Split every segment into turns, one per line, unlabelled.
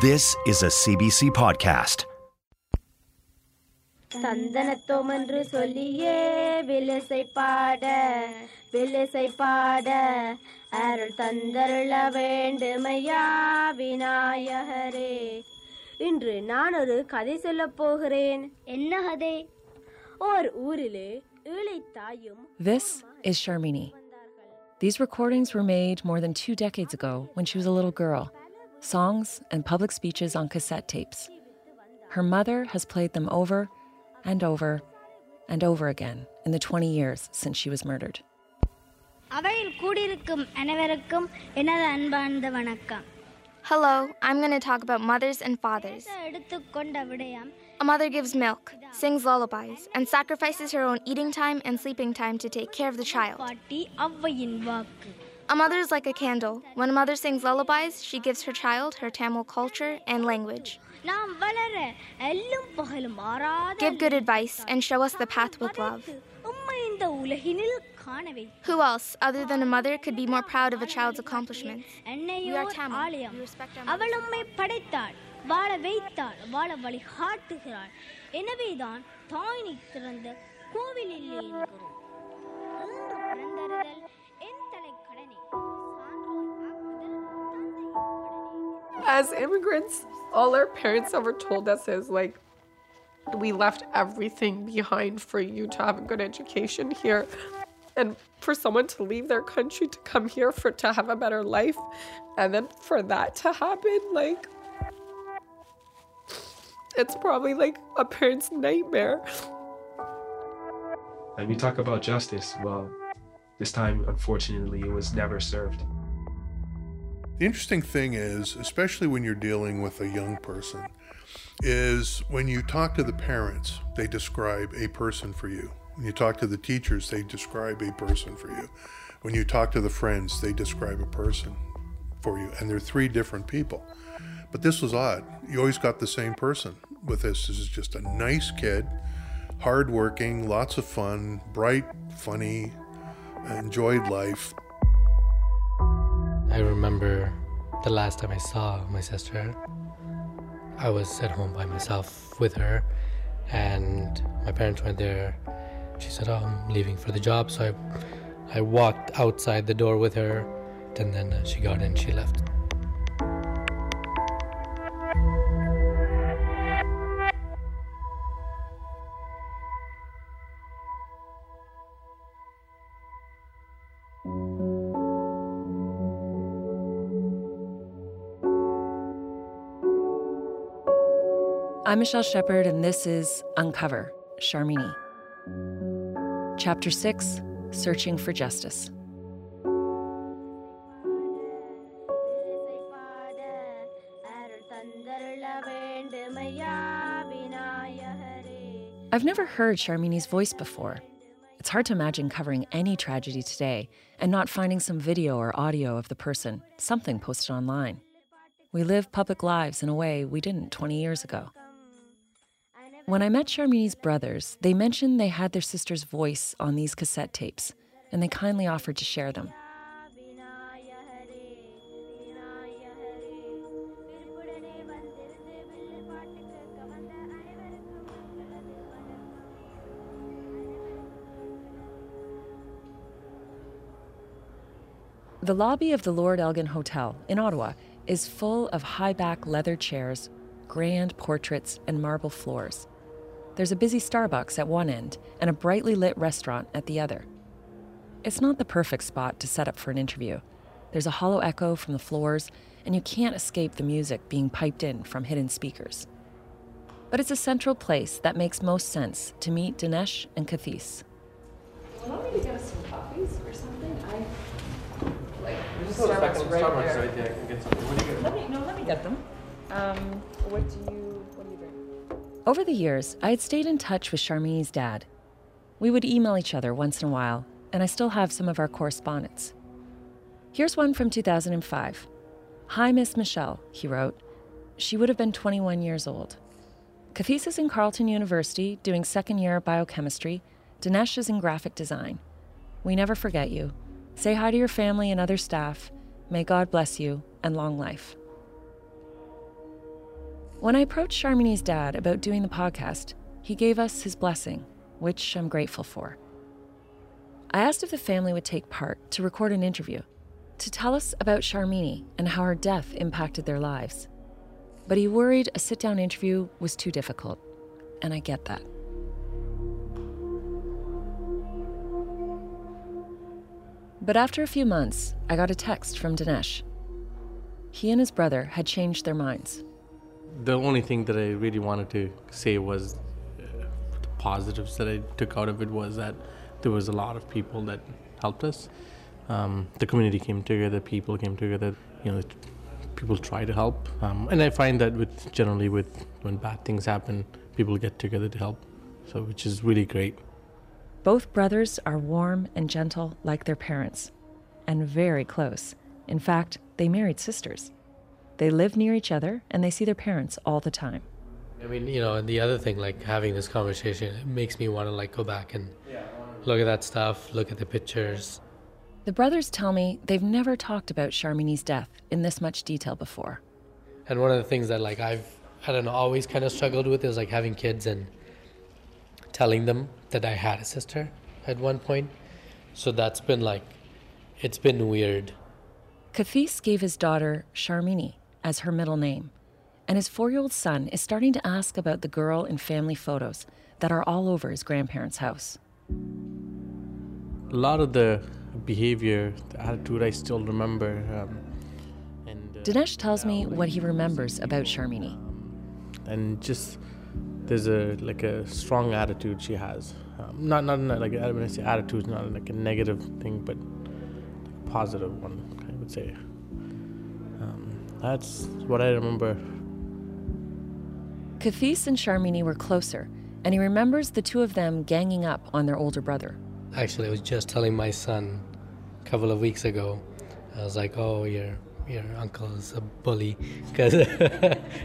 This is a CBC podcast.
சந்தனத்தோம் என்று சொல்லியே விலசை பாட விலசை பாட அருள் தந்தருள வேண்டுமையா விநாயகரே இன்று நான் ஒரு கதை சொல்லப் போகிறேன் என்ன கதை ஓர் ஊரிலே ஏழை தாயும்
This is Sharmini. These recordings were made more than two decades ago when she was a little girl. Songs and public speeches on cassette tapes. Her mother has played them over and over and over again in the 20 years since she was murdered.
அவையில் கூடியிருக்கும் அனைவருக்கும் எனது அன்பார்ந்த வணக்கம்
Hello, I'm going to talk about mothers and fathers.
எடுத்துக்கொண்ட விடயம்
A mother gives milk, sings lullabies, and sacrifices her own eating time and sleeping time to take care of the child.
பாட்டி ஔவையின் வாக்கு
A mother is like a candle. When a mother sings lullabies, she gives her child her Tamil culture and language.
நாம் வளர எல்லும் பகலும் மாறாத
Give good advice and show us the path with love.
உம்மை இந்த உலகினில் காணவை
Who else, other than a mother, could be more proud of a child's accomplishments? We
என்னையோர்
are Tamil.
ஆலயம்
We respect our
அவள் உம்மை படைத்தாள் வாழ வைத்தாள் வாழ வழிகாட்டுகிறாள் எனவேதான் தாய் நீ திறந்த கோவிலில் என்கிறோம் இன்று பிறந்தறுதல்
As immigrants, all our parents ever told us is like, we left everything behind for you to have a good education here. And for someone to leave their country to come here for to have a better life, and then for that to happen, like, it's probably like a parent's nightmare.
And we talk about justice. Well, this time, unfortunately, it was never served.
The interesting thing is, especially when you're dealing with a young person, is when you talk to the parents, they describe a person for you. When you talk to the teachers, they describe a person for you. When you talk to the friends, they describe a person for you. And they're three different people. But this was odd. You always got the same person with this. This is just a nice kid, hardworking, lots of fun, bright, funny, enjoyed life.
I remember the last time I saw my sister. I was at home by myself with her, and my parents went there. She said, "Oh, I'm leaving for the job," so I, I walked outside the door with her, and then she got in. She left.
I'm Michelle Shepard, and this is Uncover Sharmini, Chapter 6 Searching for Justice. I've never heard Sharmini's voice before. It's hard to imagine covering any tragedy today and not finding some video or audio of the person, something posted online. We live public lives in a way we didn't 20 years ago. When I met Sharmini's brothers, they mentioned they had their sister's voice on these cassette tapes, and they kindly offered to share them. The lobby of the Lord Elgin Hotel in Ottawa is full of high back leather chairs, grand portraits, and marble floors. There's a busy Starbucks at one end and a brightly lit restaurant at the other. It's not the perfect spot to set up for an interview. There's a hollow echo from the floors, and you can't escape the music being piped in from hidden speakers. But it's a central place that makes most sense to meet Dinesh and Kathees.
Want me to get us some coffees or something? I like
Starbucks, right there. I can get something. What do you get?
Let me no, let me get them.
Um, what do you what do you drink? Over the years, I had stayed in touch with Sharmini's dad. We would email each other once in a while, and I still have some of our correspondence. Here's one from 2005. Hi, Miss Michelle, he wrote. She would have been 21 years old. Kathees is in Carleton University doing second year biochemistry. Dinesh is in graphic design. We never forget you. Say hi to your family and other staff. May God bless you and long life. When I approached Sharmini's dad about doing the podcast, he gave us his blessing, which I'm grateful for. I asked if the family would take part to record an interview to tell us about Sharmini and how her death impacted their lives. But he worried a sit down interview was too difficult, and I get that. But after a few months, I got a text from Dinesh. He and his brother had changed their minds.
The only thing that I really wanted to say was uh, the positives that I took out of it was that there was a lot of people that helped us. Um, the community came together, people came together. You know, people try to help, um, and I find that with generally with when bad things happen, people get together to help. So, which is really great.
Both brothers are warm and gentle like their parents, and very close. In fact, they married sisters. They live near each other and they see their parents all the time.
I mean, you know, and the other thing, like having this conversation, it makes me want to like go back and look at that stuff, look at the pictures.
The brothers tell me they've never talked about Sharmini's death in this much detail before.
And one of the things that like I've I don't know always kind of struggled with is like having kids and telling them that I had a sister at one point. So that's been like it's been weird.
Kathees gave his daughter Sharmini as her middle name, and his four year old son is starting to ask about the girl in family photos that are all over his grandparents' house.
A lot of the behavior, the attitude, I still remember. Um,
and, uh, Dinesh tells me what he remembers about Sharmini.
And just there's a like a strong attitude she has. Um, not not like when I say attitude, not like a negative thing, but a positive one, I would say. That's what I remember.
Kathees and Sharmini were closer, and he remembers the two of them ganging up on their older brother.
Actually, I was just telling my son a couple of weeks ago. I was like, "Oh, your your uncle is a bully," because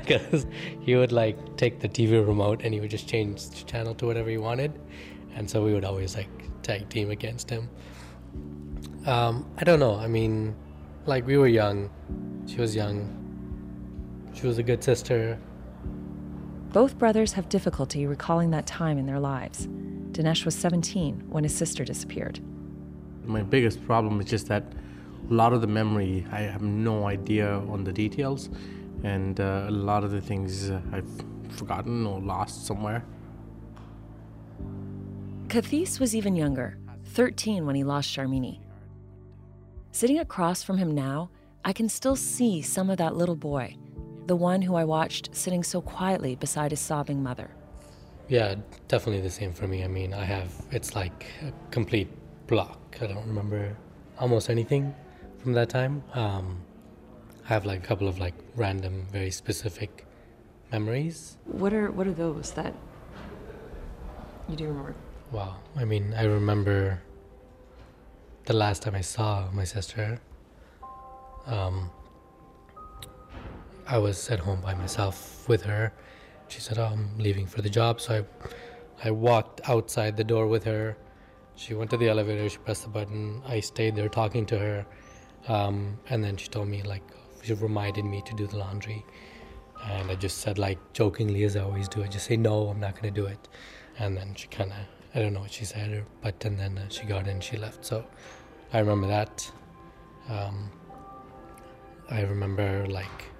because he would like take the TV remote and he would just change the channel to whatever he wanted, and so we would always like tag team against him. Um, I don't know. I mean, like we were young. She was young. She was a good sister.
Both brothers have difficulty recalling that time in their lives. Dinesh was 17 when his sister disappeared.
My biggest problem is just that a lot of the memory, I have no idea on the details, and uh, a lot of the things uh, I've forgotten or lost somewhere.
Kathees was even younger, 13 when he lost Sharmini. Sitting across from him now, I can still see some of that little boy, the one who I watched sitting so quietly beside his sobbing mother.
Yeah, definitely the same for me. I mean, I have, it's like a complete block. I don't remember almost anything from that time. Um, I have like a couple of like random, very specific memories.
What are what are those that you do remember?
Wow. I mean, I remember the last time I saw my sister. Um, I was at home by myself with her she said, oh, I'm leaving for the job. So I, I walked outside the door with her. She went to the elevator, she pressed the button. I stayed there talking to her. Um, and then she told me, like, she reminded me to do the laundry. And I just said, like, jokingly, as I always do, I just say, no, I'm not going to do it. And then she kind of, I don't know what she said, but and then uh, she got in, she left. So I remember that. Um, I remember, like,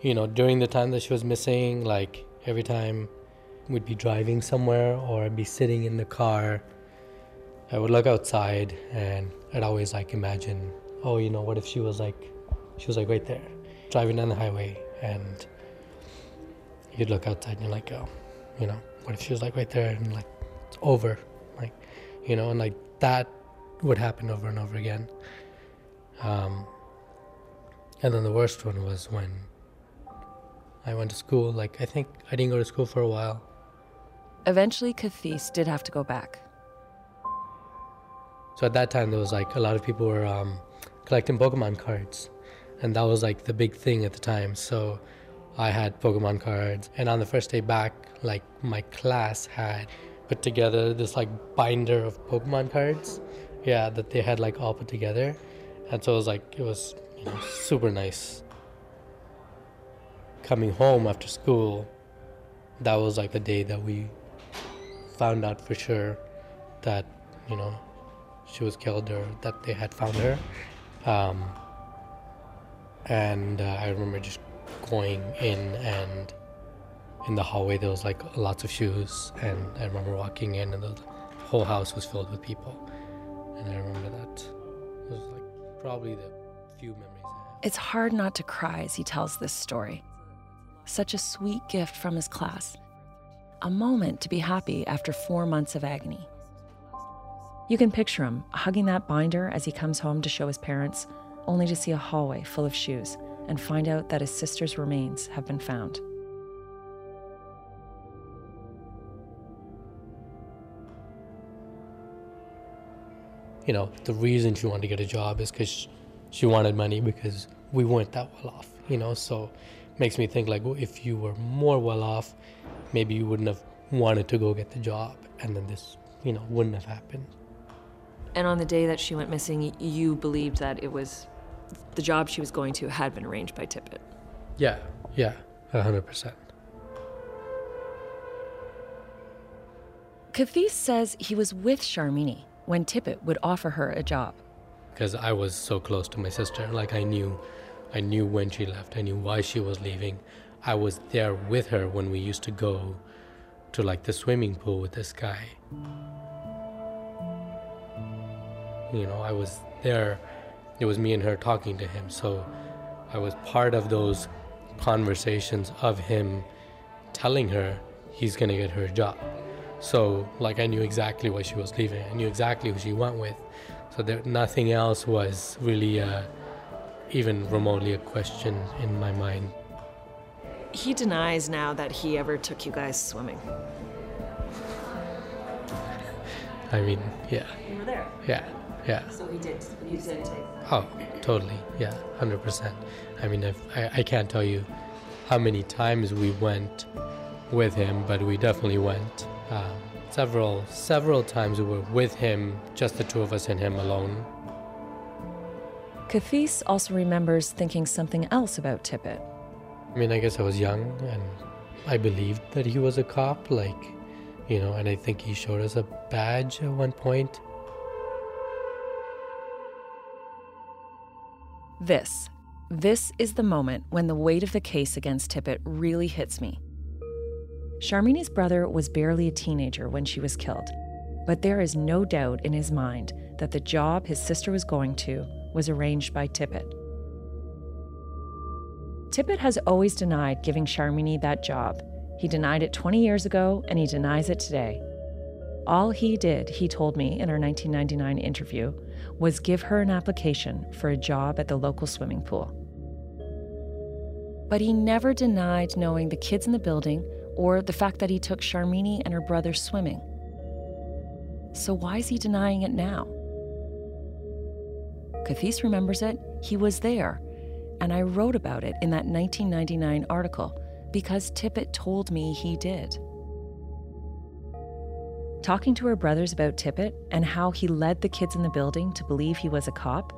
you know, during the time that she was missing, like every time we'd be driving somewhere or I'd be sitting in the car, I would look outside and I'd always like imagine, oh, you know, what if she was like, she was like right there, driving down the highway, and you'd look outside and you're like, oh, you know, what if she was like right there and like it's over, like, you know, and like that would happen over and over again. Um, and then the worst one was when I went to school. Like, I think I didn't go to school for a while.
Eventually, Kathees did have to go back.
So at that time, there was like a lot of people were um, collecting Pokemon cards, and that was like the big thing at the time. So I had Pokemon cards, and on the first day back, like my class had put together this like binder of Pokemon cards, yeah, that they had like all put together, and so it was like it was super nice. Coming home after school, that was like the day that we found out for sure that you know she was killed or that they had found her. Um, and uh, I remember just going in and in the hallway there was like lots of shoes and I remember walking in and the whole house was filled with people. And I remember that it was like probably the few memories.
It's hard not to cry as he tells this story. Such a sweet gift from his class. A moment to be happy after four months of agony. You can picture him hugging that binder as he comes home to show his parents, only to see a hallway full of shoes and find out that his sister's remains have been found.
You know, the reason she wanted to get a job is because she wanted money because we weren't that well off, you know, so makes me think like well, if you were more well off, maybe you wouldn't have wanted to go get the job and then this, you know, wouldn't have happened.
And on the day that she went missing, you believed that it was the job she was going to had been arranged by Tippett.
Yeah, yeah, 100%.
Kathees says he was with Sharmini when Tippett would offer her a job.
Because I was so close to my sister. Like I knew I knew when she left. I knew why she was leaving. I was there with her when we used to go to like the swimming pool with this guy. You know, I was there. It was me and her talking to him. So I was part of those conversations of him telling her he's going to get her job. So, like, I knew exactly why she was leaving. I knew exactly who she went with. So, there, nothing else was really uh, even remotely a question in my mind.
He denies now that he ever took you guys swimming.
I mean, yeah.
You were there.
Yeah, yeah.
So he did. You did take.
Oh, totally. Yeah, 100%. I mean, if, I, I can't tell you how many times we went with him, but we definitely went. Um, several, several times we were with him, just the two of us and him alone.
Kathees also remembers thinking something else about Tippett.
I mean, I guess I was young and I believed that he was a cop, like, you know, and I think he showed us a badge at one point.
This, this is the moment when the weight of the case against Tippett really hits me. Sharmini's brother was barely a teenager when she was killed, but there is no doubt in his mind that the job his sister was going to was arranged by Tippett. Tippett has always denied giving Sharmini that job. He denied it 20 years ago, and he denies it today. All he did, he told me in our 1999 interview, was give her an application for a job at the local swimming pool. But he never denied knowing the kids in the building or the fact that he took Sharmini and her brother swimming. So why is he denying it now? Kathees remembers it. He was there. And I wrote about it in that 1999 article because Tippett told me he did. Talking to her brothers about Tippett and how he led the kids in the building to believe he was a cop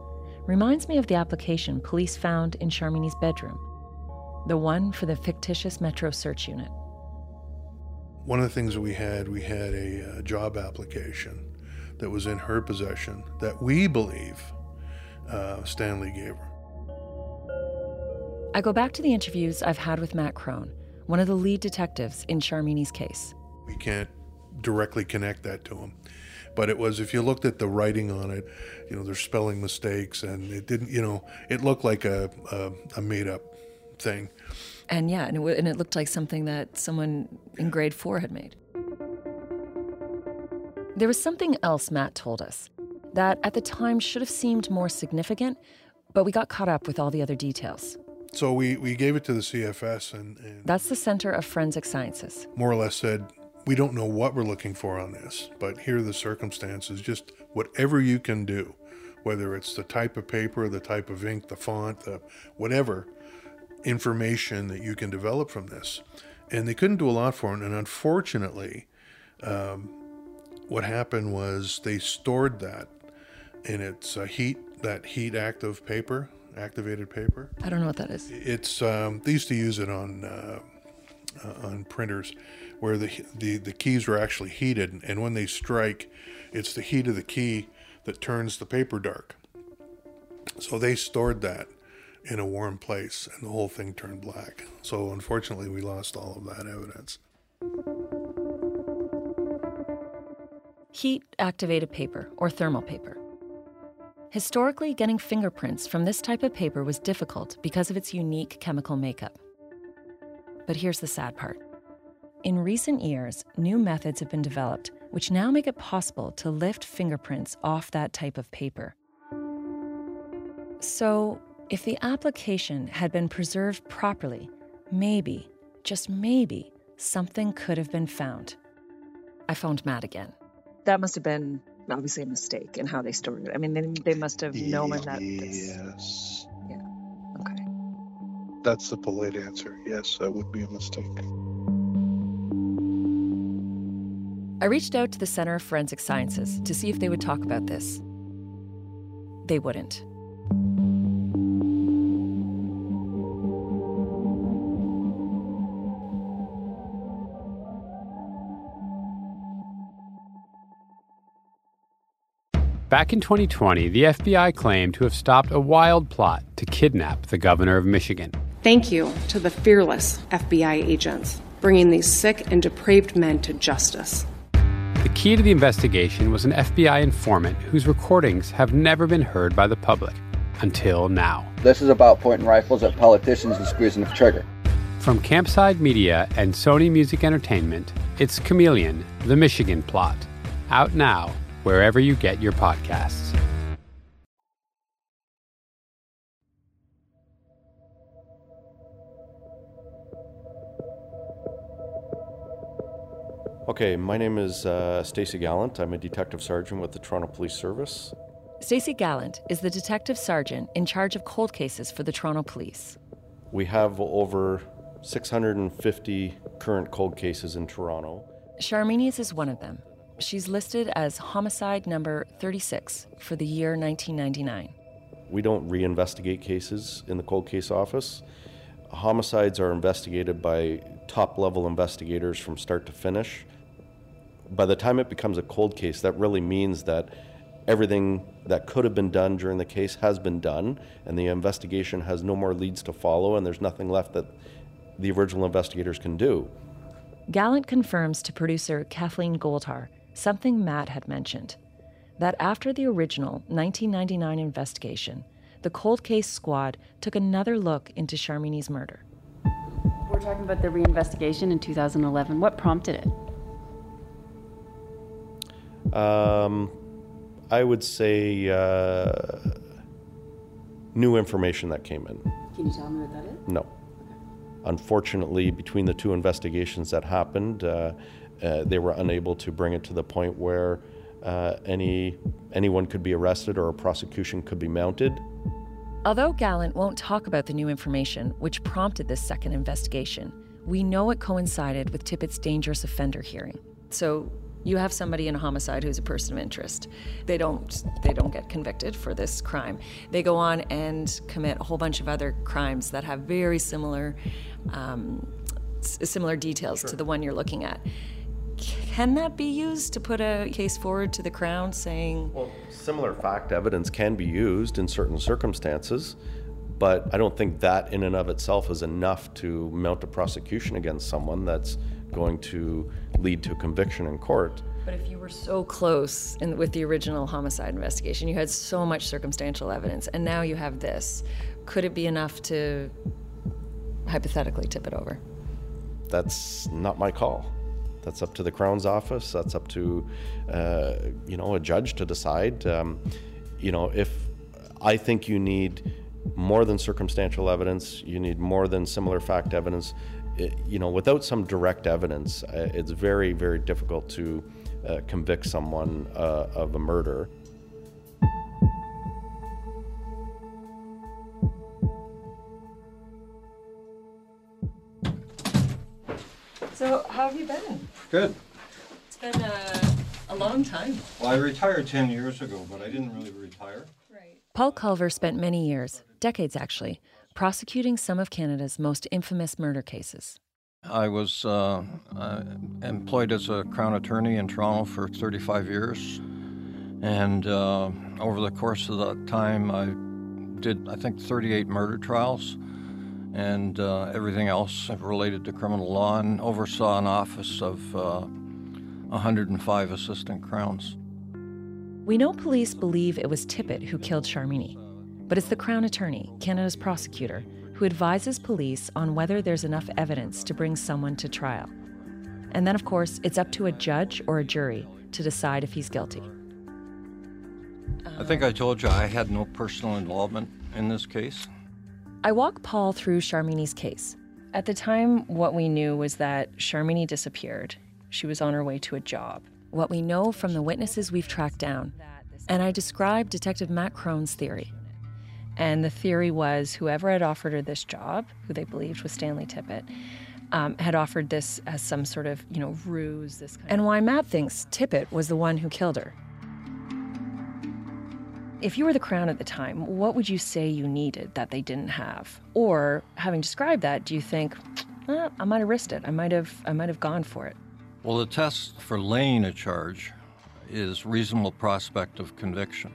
reminds me of the application police found in Sharmini's bedroom, the one for the fictitious Metro Search Unit.
One of the things that we had, we had a uh, job application that was in her possession that we believe uh, Stanley gave her.
I go back to the interviews I've had with Matt Crone, one of the lead detectives in Sharmini's case.
We can't directly connect that to him. But it was, if you looked at the writing on it, you know, there's spelling mistakes, and it didn't, you know, it looked like a, a, a made up thing.
And yeah, and it, and it looked like something that someone in grade four had made. There was something else Matt told us that at the time should have seemed more significant, but we got caught up with all the other details.
So we, we gave it to the CFS and, and
That's the Center of Forensic Sciences.
more or less said, we don't know what we're looking for on this, but here are the circumstances. Just whatever you can do, whether it's the type of paper, the type of ink, the font, the whatever information that you can develop from this. And they couldn't do a lot for it. And unfortunately, um, what happened was they stored that in its uh, heat, that heat active paper, activated paper.
I don't know what that is.
It's um, they used to use it on uh, uh, on printers, where the, the the keys were actually heated, and when they strike, it's the heat of the key that turns the paper dark. So they stored that in a warm place, and the whole thing turned black. So unfortunately, we lost all of that evidence.
Heat activated paper, or thermal paper. Historically, getting fingerprints from this type of paper was difficult because of its unique chemical makeup. But here's the sad part. In recent years, new methods have been developed which now make it possible to lift fingerprints off that type of paper. So, if the application had been preserved properly, maybe, just maybe, something could have been found. I phoned Matt again.
That must have been obviously a mistake in how they stored it. I mean, they, they must have known that. This,
Yes.
Yeah. Okay.
That's the polite answer. Yes, that would be a mistake.
I reached out to the Center of Forensic Sciences to see if they would talk about this. They wouldn't.
Back in 2020, the FBI claimed to have stopped a wild plot to kidnap the governor of Michigan.
Thank you to the fearless FBI agents bringing these sick and depraved men to justice.
The key to the investigation was an FBI informant whose recordings have never been heard by the public until now.
This is about pointing rifles at politicians and squeezing the trigger.
From Campside Media and Sony Music Entertainment, it's Chameleon, the Michigan Plot. Out now, wherever you get your podcasts.
Okay, my name is uh, Stacy Gallant. I'm a detective sergeant with the Toronto Police Service.
Stacy Gallant is the detective sergeant in charge of cold cases for the Toronto Police.
We have over 650 current cold cases in Toronto.
Sharmini's is one of them. She's listed as homicide number 36 for the year 1999.
We don't reinvestigate cases in the cold case office. Homicides are investigated by top level investigators from start to finish. By the time it becomes a cold case, that really means that everything that could have been done during the case has been done, and the investigation has no more leads to follow, and there's nothing left that the original investigators can do.
Gallant confirms to producer Kathleen Goldhar something Matt had mentioned that after the original 1999 investigation, the cold case squad took another look into Sharmini's murder.
We're talking about the reinvestigation in 2011. What prompted it?
Um, I would say uh, new information that came in.
Can you tell me what that is?
No. Unfortunately, between the two investigations that happened, uh, uh, they were unable to bring it to the point where uh, any anyone could be arrested or a prosecution could be mounted.
Although Gallant won't talk about the new information which prompted this second investigation, we know it coincided with Tippett's dangerous offender hearing. So you have somebody in a homicide who's a person of interest. They don't they don't get convicted for this crime. They go on and commit a whole bunch of other crimes that have very similar um, s- similar details to the one you're looking at. Can that be used to put a case forward to the Crown saying,
Well, similar fact evidence can be used in certain circumstances, but I don't think that in and of itself is enough to mount a prosecution against someone that's going to lead to conviction in court.
But if you were so close in, with the original homicide investigation, you had so much circumstantial evidence, and now you have this, could it be enough to hypothetically tip it over?
That's not my call. That's up to the Crown's office. That's up to, uh, you know, a judge to decide. Um, you know, if I think you need more than circumstantial evidence, you need more than similar fact evidence. It, you know, without some direct evidence, uh, it's very, very difficult to uh, convict someone uh, of a murder.
So, how have you been?
Good.
It's been a, a long time.
Well, I retired 10 years ago, but I didn't really retire. Right.
Paul Culver spent many years, decades actually, prosecuting some of Canada's most infamous murder cases.
I was uh, uh, employed as a Crown Attorney in Toronto for 35 years. And uh, over the course of that time, I did, I think, 38 murder trials and uh, everything else related to criminal law and oversaw an office of uh, 105 assistant crowns.
We know police believe it was Tippett who killed Sharmini, but it's the Crown Attorney, Canada's prosecutor, who advises police on whether there's enough evidence to bring someone to trial. And then, of course, it's up to a judge or a jury to decide if he's guilty.
I think I told you I had no personal involvement in this case.
I walk Paul through Sharmini's case. At the time, what we knew was that Sharmini disappeared. She was on her way to a job. What we know from the witnesses we've tracked down. And I described Detective Matt Crone's theory. And the theory was whoever had offered her this job, who they believed was Stanley Tippett, um, had offered this as some sort of, you know, ruse. This kind and why Matt thinks Tippett was the one who killed her. If you were the crown at the time, what would you say you needed that they didn't have? Or, having described that, do you think, eh, I might have risked it. I might have, I might have gone for it.
Well, the test for laying a charge is reasonable prospect of conviction.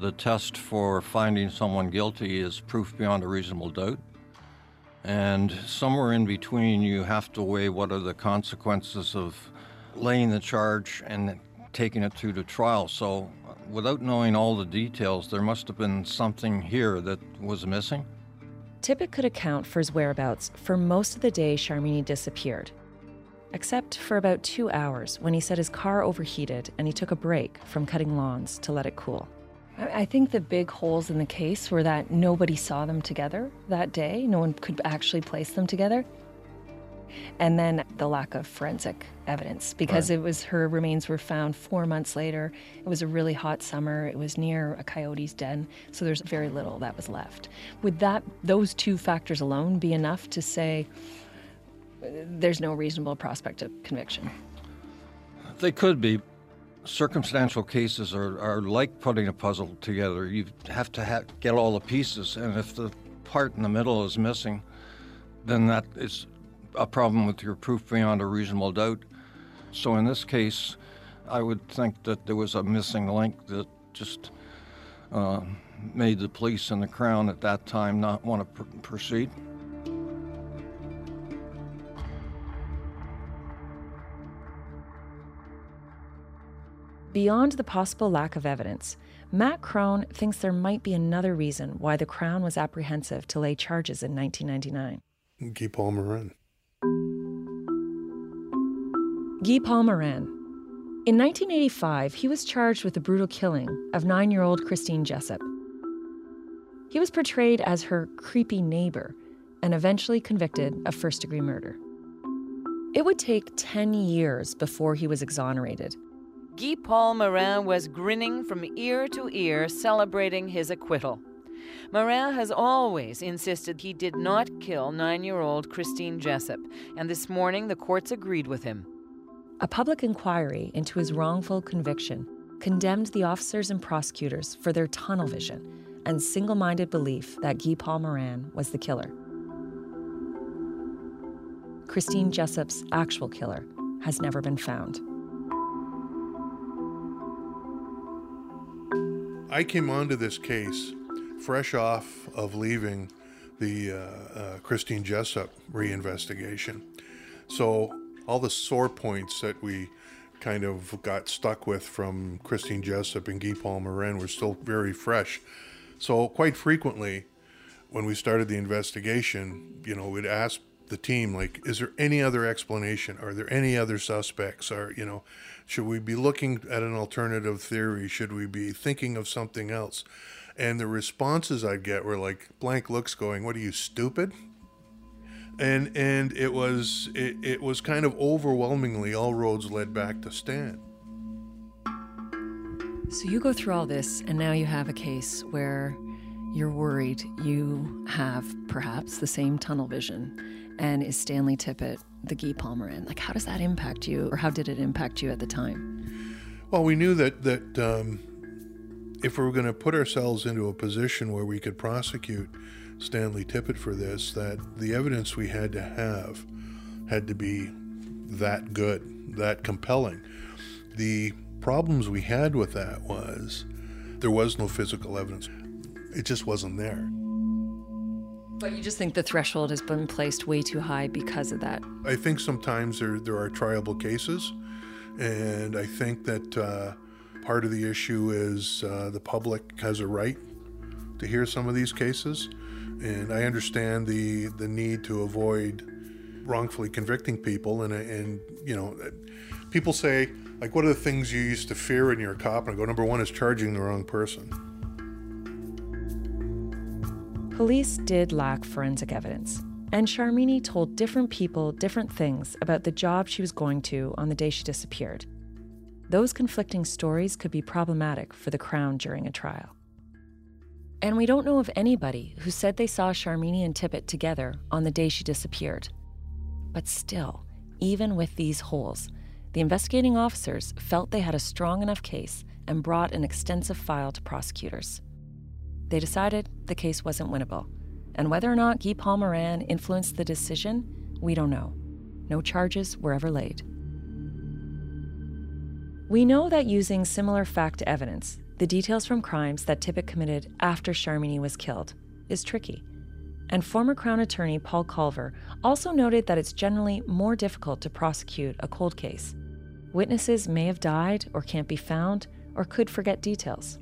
The test for finding someone guilty is proof beyond a reasonable doubt. And somewhere in between, you have to weigh what are the consequences of laying the charge and taking it through to trial. So, without knowing all the details, there must have been something here that was missing.
Tippett could account for his whereabouts for most of the day Sharmini disappeared, except for about two hours when he said his car overheated and he took a break from cutting lawns to let it cool. I think the big holes in the case were that nobody saw them together that day. No one could actually place them together. And then the lack of forensic evidence because right. it was her remains were found four months later. It was a really hot summer. It was near a coyote's den, so there's very little that was left. Would that those two factors alone be enough to say there's no reasonable prospect of conviction?
They could be. Circumstantial cases are, are like putting a puzzle together. You have to ha- get all the pieces, and if the part in the middle is missing, then that is a problem with your proof beyond a reasonable doubt. So in this case, I would think that there was a missing link that just uh, made the police and the Crown at that time not want to pr- proceed.
Beyond the possible lack of evidence, Matt Crone thinks there might be another reason why the Crown was apprehensive to lay charges in 1999.
Guy Paul Morin.
Guy Paul Morin. In 1985, he was charged with the brutal killing of nine year old Christine Jessop. He was portrayed as her creepy neighbor and eventually convicted of first degree murder. It would take 10 years before he was exonerated.
Guy Paul Morin was grinning from ear to ear, celebrating his acquittal. Morin has always insisted he did not kill nine year old Christine Jessop, and this morning the courts agreed with him.
A public inquiry into his wrongful conviction condemned the officers and prosecutors for their tunnel vision and single minded belief that Guy Paul Morin was the killer. Christine Jessop's actual killer has never been found.
I came onto this case fresh off of leaving the uh, uh, Christine Jessop reinvestigation. So all the sore points that we kind of got stuck with from Christine Jessop and Guy Paul Morin were still very fresh. So quite frequently, when we started the investigation, you know, we'd ask the team like, "Is there any other explanation? Are there any other suspects? Or you know, should we be looking at an alternative theory? Should we be thinking of something else?" And the responses I'd get were like blank looks going, What are you, stupid? And and it was it, it was kind of overwhelmingly all roads led back to Stan.
So you go through all this, and now you have a case where you're worried you have perhaps the same tunnel vision. And is Stanley Tippett the Guy Palmer Paul Morin? Like, how does that impact you, or how did it impact you at the time?
Well, we knew that that um, if we were going to put ourselves into a position where we could prosecute Stanley Tippett for this, that the evidence we had to have had to be that good, that compelling. The problems we had with that was there was no physical evidence. It just wasn't there.
But you just think the threshold has been placed way too high because of that.
I think sometimes there, there are triable cases, and I think that uh, part of the issue is uh, the public has a right to hear some of these cases, and I understand the the need to avoid wrongfully convicting people, and and you know, people say like, what are the things you used to fear when you're a cop? And I go, number one is charging the wrong person.
Police did lack forensic evidence, and Sharmini told different people different things about the job she was going to on the day she disappeared. Those conflicting stories could be problematic for the Crown during a trial. And we don't know of anybody who said they saw Sharmini and Tippett together on the day she disappeared. But still, even with these holes, the investigating officers felt they had a strong enough case and brought an extensive file to prosecutors. They decided the case wasn't winnable, and whether or not Guy Paul Morin influenced the decision, we don't know. No charges were ever laid. We know that using similar fact evidence, the details from crimes that Tippett committed after Sharmini was killed, is tricky. And former Crown Attorney Paul Culver also noted that it's generally more difficult to prosecute a cold case. Witnesses may have died or can't be found or could forget details.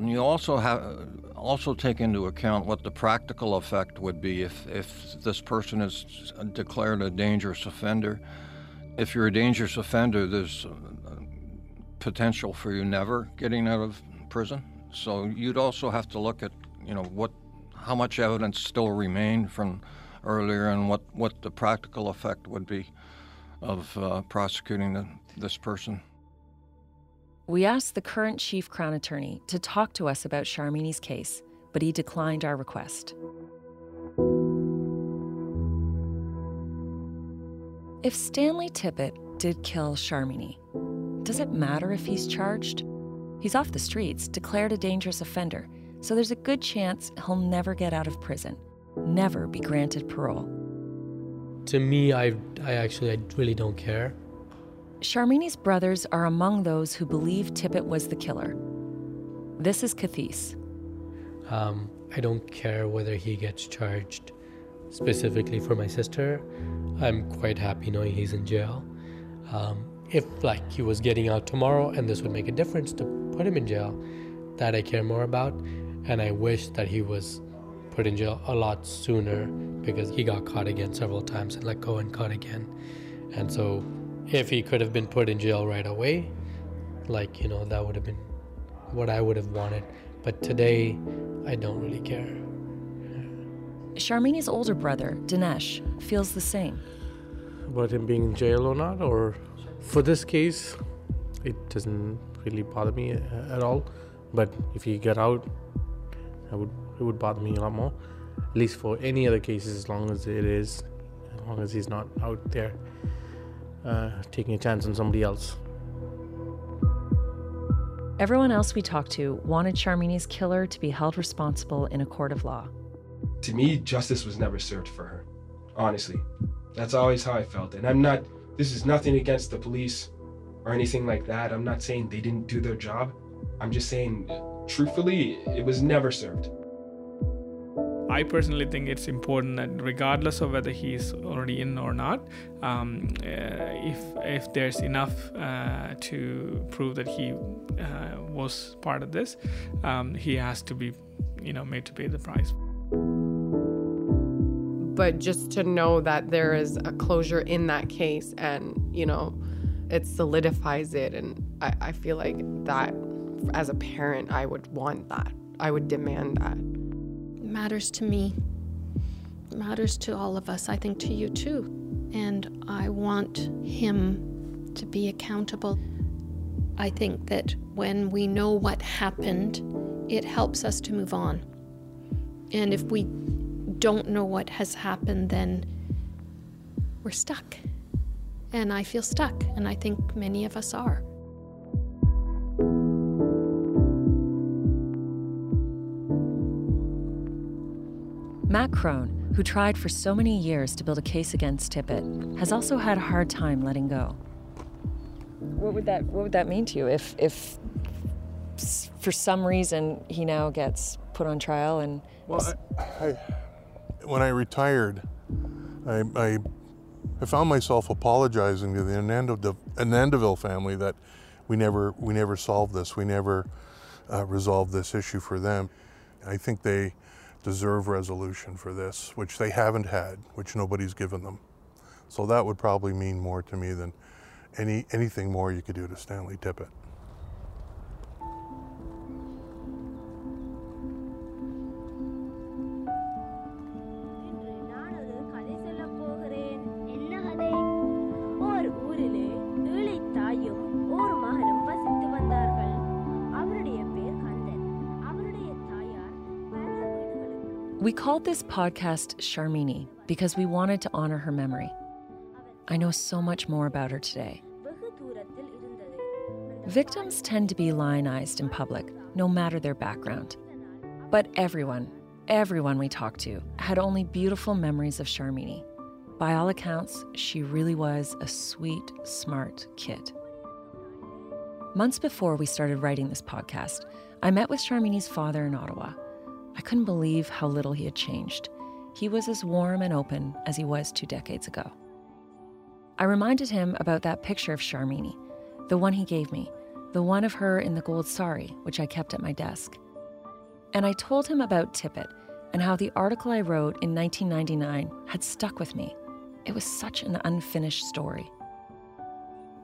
You also have also take into account what the practical effect would be if, if this person is declared a dangerous offender. If you're a dangerous offender, there's potential for you never getting out of prison. So you'd also have to look at, you know, what, how much evidence still remained from earlier and what, what the practical effect would be of uh, prosecuting the, this person.
We asked the current chief crown attorney to talk to us about Sharmini's case, but he declined our request. If Stanley Tippett did kill Sharmini, does it matter if he's charged? He's off the streets, declared a dangerous offender, so there's a good chance he'll never get out of prison, never be granted parole.
To me, I, I actually, I really don't care.
Sharmini's brothers are among those who believe Tippett was the killer. This is Kathees.
Um, I don't care whether he gets charged specifically for my sister. I'm quite happy knowing he's in jail. Um, if like he was getting out tomorrow and this would make a difference to put him in jail, that I care more about. And I wish that he was put in jail a lot sooner because he got caught again several times and let go and caught again. And so if he could have been put in jail right away, like, you know, that would have been what I would have wanted. But today, I don't really care.
Sharmini's older brother, Dinesh, feels the same.
About him being in jail or not, or for this case, it doesn't really bother me uh, at all. But if he get out, I would it would bother me a lot more. At least for any other cases, as long as it is, as long as he's not out there uh, taking a chance on somebody else.
Everyone else we talked to wanted Sharmini's killer to be held responsible in a court of law.
To me, justice was never served for her. Honestly, that's always how I felt. And I'm not, this is nothing against the police or anything like that. I'm not saying they didn't do their job. I'm just saying, truthfully, it was never served.
I personally think it's important that regardless of whether he's already in or not, um, uh, if if there's enough uh, to prove that he uh, was part of this, um, he has to be, you know, made to pay the price.
But just to know that there is a closure in that case, and you know, it solidifies it, and I, I feel like that, as a parent, I would want that. I would demand that.
matters to me, matters to all of us, I think to you too. And I want him to be accountable. I think that when we know what happened, it helps us to move on. And if we don't know what has happened, then we're stuck. And I feel stuck, and I think many of us are.
Matt Crone, who tried for so many years to build a case against Tippett, has also had a hard time letting go. What would that What would that mean to you if if for some reason he now gets put on trial and
Well, I, I, when I retired, I, I, I found myself apologizing to the Anandavel family that we never we never solved this. We never uh, resolved this issue for them. I think they deserve resolution for this, which they haven't had, which nobody's given them. So that would probably mean more to me than any anything more you could do to Stanley Tippett.
We called this podcast Sharmini because we wanted to honor her memory. I know so much more about her today. Victims tend to be lionized in public, no matter their background. But everyone, everyone we talked to, had only beautiful memories of Sharmini. By all accounts, she really was a sweet, smart kid. Months before we started writing this podcast, I met with Sharmini's father in Ottawa. I couldn't believe how little he had changed. He was as warm and open as he was two decades ago. I reminded him about that picture of Sharmini, the one he gave me, the one of her in the gold sari, which I kept at my desk. And I told him about Tippett and how the article I wrote in 1999 had stuck with me. It was such an unfinished story.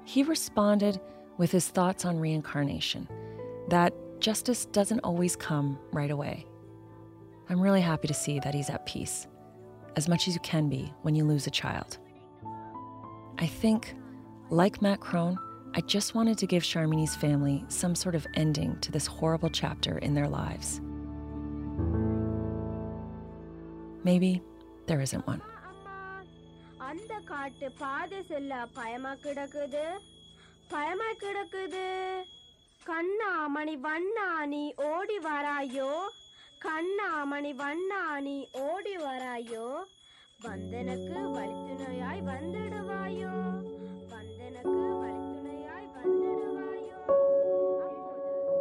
He responded with his thoughts on reincarnation that justice doesn't always come right away. I'm really happy to see that he's at peace, as much as you can be when you lose a child. I think, like Matt Crone, I just wanted to give Sharmini's family some sort of ending to this horrible chapter in their lives. Maybe there isn't one.
ஓடி வராயோ ஓடி வராயோ வந்துடுவாயோ வந்துடுவாயோ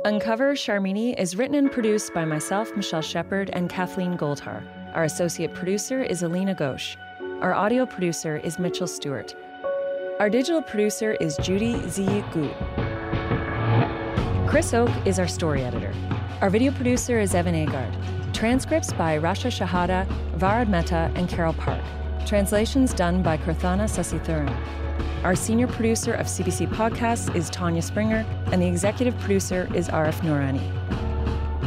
Uncover Sharmini is written and produced by myself, Michelle Shepard, and Kathleen Goldhar. Our associate producer is Alina Ghosh. Our audio producer is Mitchell Stewart. Our digital producer is Judy Z Gu. Chris Oak is our story editor. Our video producer is Evan Agard. Transcripts by Rasha Shahada, Varad Mehta, and Carol Park. Translations done by Kirthana Sasithuran. Our senior producer of CBC Podcasts is Tanya Springer, and the executive producer is Arif Noorani.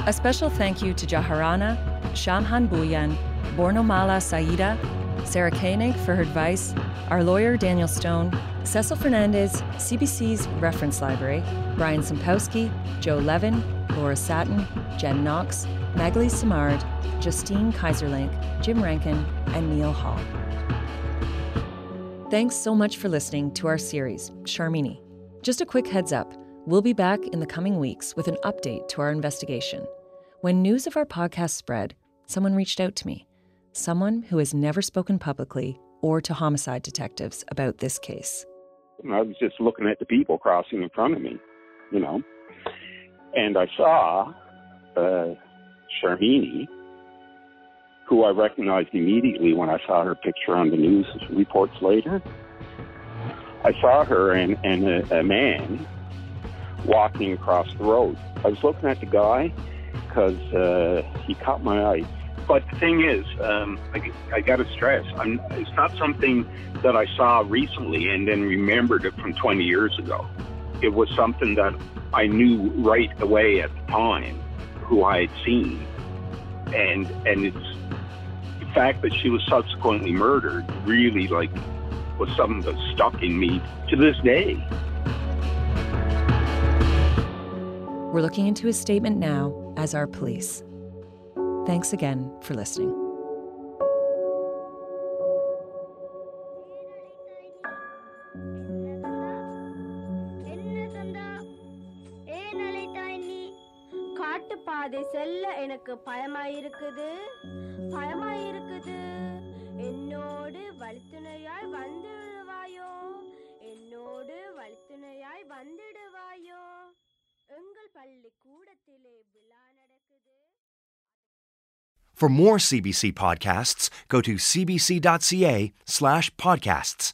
A special thank you to Jaharana, Shamhan Bhuyan, Bornomala Saida, Sarah Koenig for her advice, our lawyer Daniel Stone, Cecil Fernandez, CBC's Reference Library, Brian Simpowski, Joe Levin, Laura Satin, Jen Knox, Magali Samard, Justine Kaiserlink, Jim Rankin, and Neil Hall. Thanks so much for listening to our series, Sharmini. Just a quick heads up we'll be back in the coming weeks with an update to our investigation. When news of our podcast spread, someone reached out to me, someone who has never spoken publicly or to homicide detectives about this case.
I was just looking at the people crossing in front of me, you know, and I saw uh, Sharmini, who I recognized immediately when I saw her picture on the news reports later. I saw her and, and a, a man walking across the road. I was looking at the guy because uh, he caught my eye. But the thing is, um, I, I got to stress, I'm, it's not something that I saw recently and then remembered it from 20 years ago. It was something that I knew right away at the time who I had seen, and and it's the fact that she was subsequently murdered really like was something that stuck in me to this day.
We're looking into his statement now as our police. Thanks again for listening.
செல்ல எனக்கு பயமாயிருக்குது பயமாயிருக்குது என்னோடு வழித்துணையாய் வந்துடுவாயோ என்னோடு வழித்துணையாய் வந்துடுவாயோ எங்கள் பள்ளி கூடத்திலே விழா நடக்குது.
For more CBC podcasts, go to cbc.ca slash podcasts.